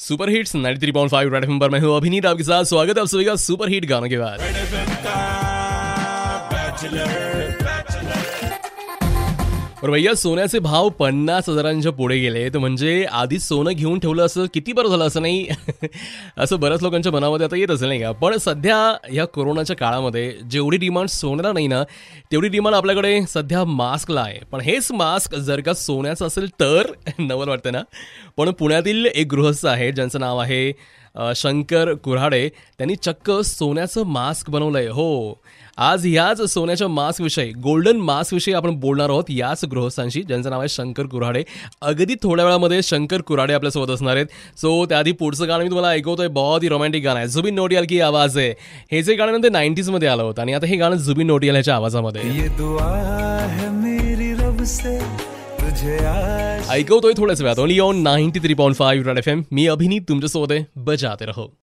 Super hits 93.5 red FM पर मैं हूं अभिनीत आपके साथ स्वागत है आप सभी का सुपर हिट गानों के बाद। और भैया सोन्याचे भाव पन्नास हजारांच्या पुढे गेले तर म्हणजे आधी सोनं घेऊन ठेवलं असं किती बरं झालं असं नाही? असं बऱ्याच लोकांच्या मनामध्ये आता येत असेल नाही का? पण सध्या या कोरोनाच्या काळामध्ये जेवढी डिमांड सोन्याला नाही ना तेवढी डिमांड आपल्याकडे सध्या मास्कला आहे. पण हेच मास्क जर का सोन्याचं असेल तर नवल वाटतं ना? पण पुण्यातील एक गृहस्थ आहे ज्यांचं नाव आहे शंकर कुऱ्हाडे त्यांनी चक्क सोन्याचं मास्क बनवलंय. हो आज याच सोन्याच्या मास्कविषयी गोल्डन मास्कविषयी आपण बोलणार आहोत याच गृहस्थांशी ज्यांचं नाव आहे शंकर कुऱ्हाडे. अगदी थोड्या वेळामध्ये शंकर कुऱ्हाडे आपल्यासोबत असणार आहेत. सो त्याआधी पुढचं गाणं मी तुम्हाला ऐकवतोय बहुत ही रोमॅन्टिक गाणं आहे. जुबिन नोटियाल की आवाज आहे. हे जे गाणं ते 90s आलं होतं आणि आता हे गाणं जुबिन नोटियाल ह्याच्या आवाजामध्ये ऐकवतोय थोड्याच वेळात. Only on ninety three point five Red F M मी अभिनीत तुमच्यासोबत आहे. बजाते रहो.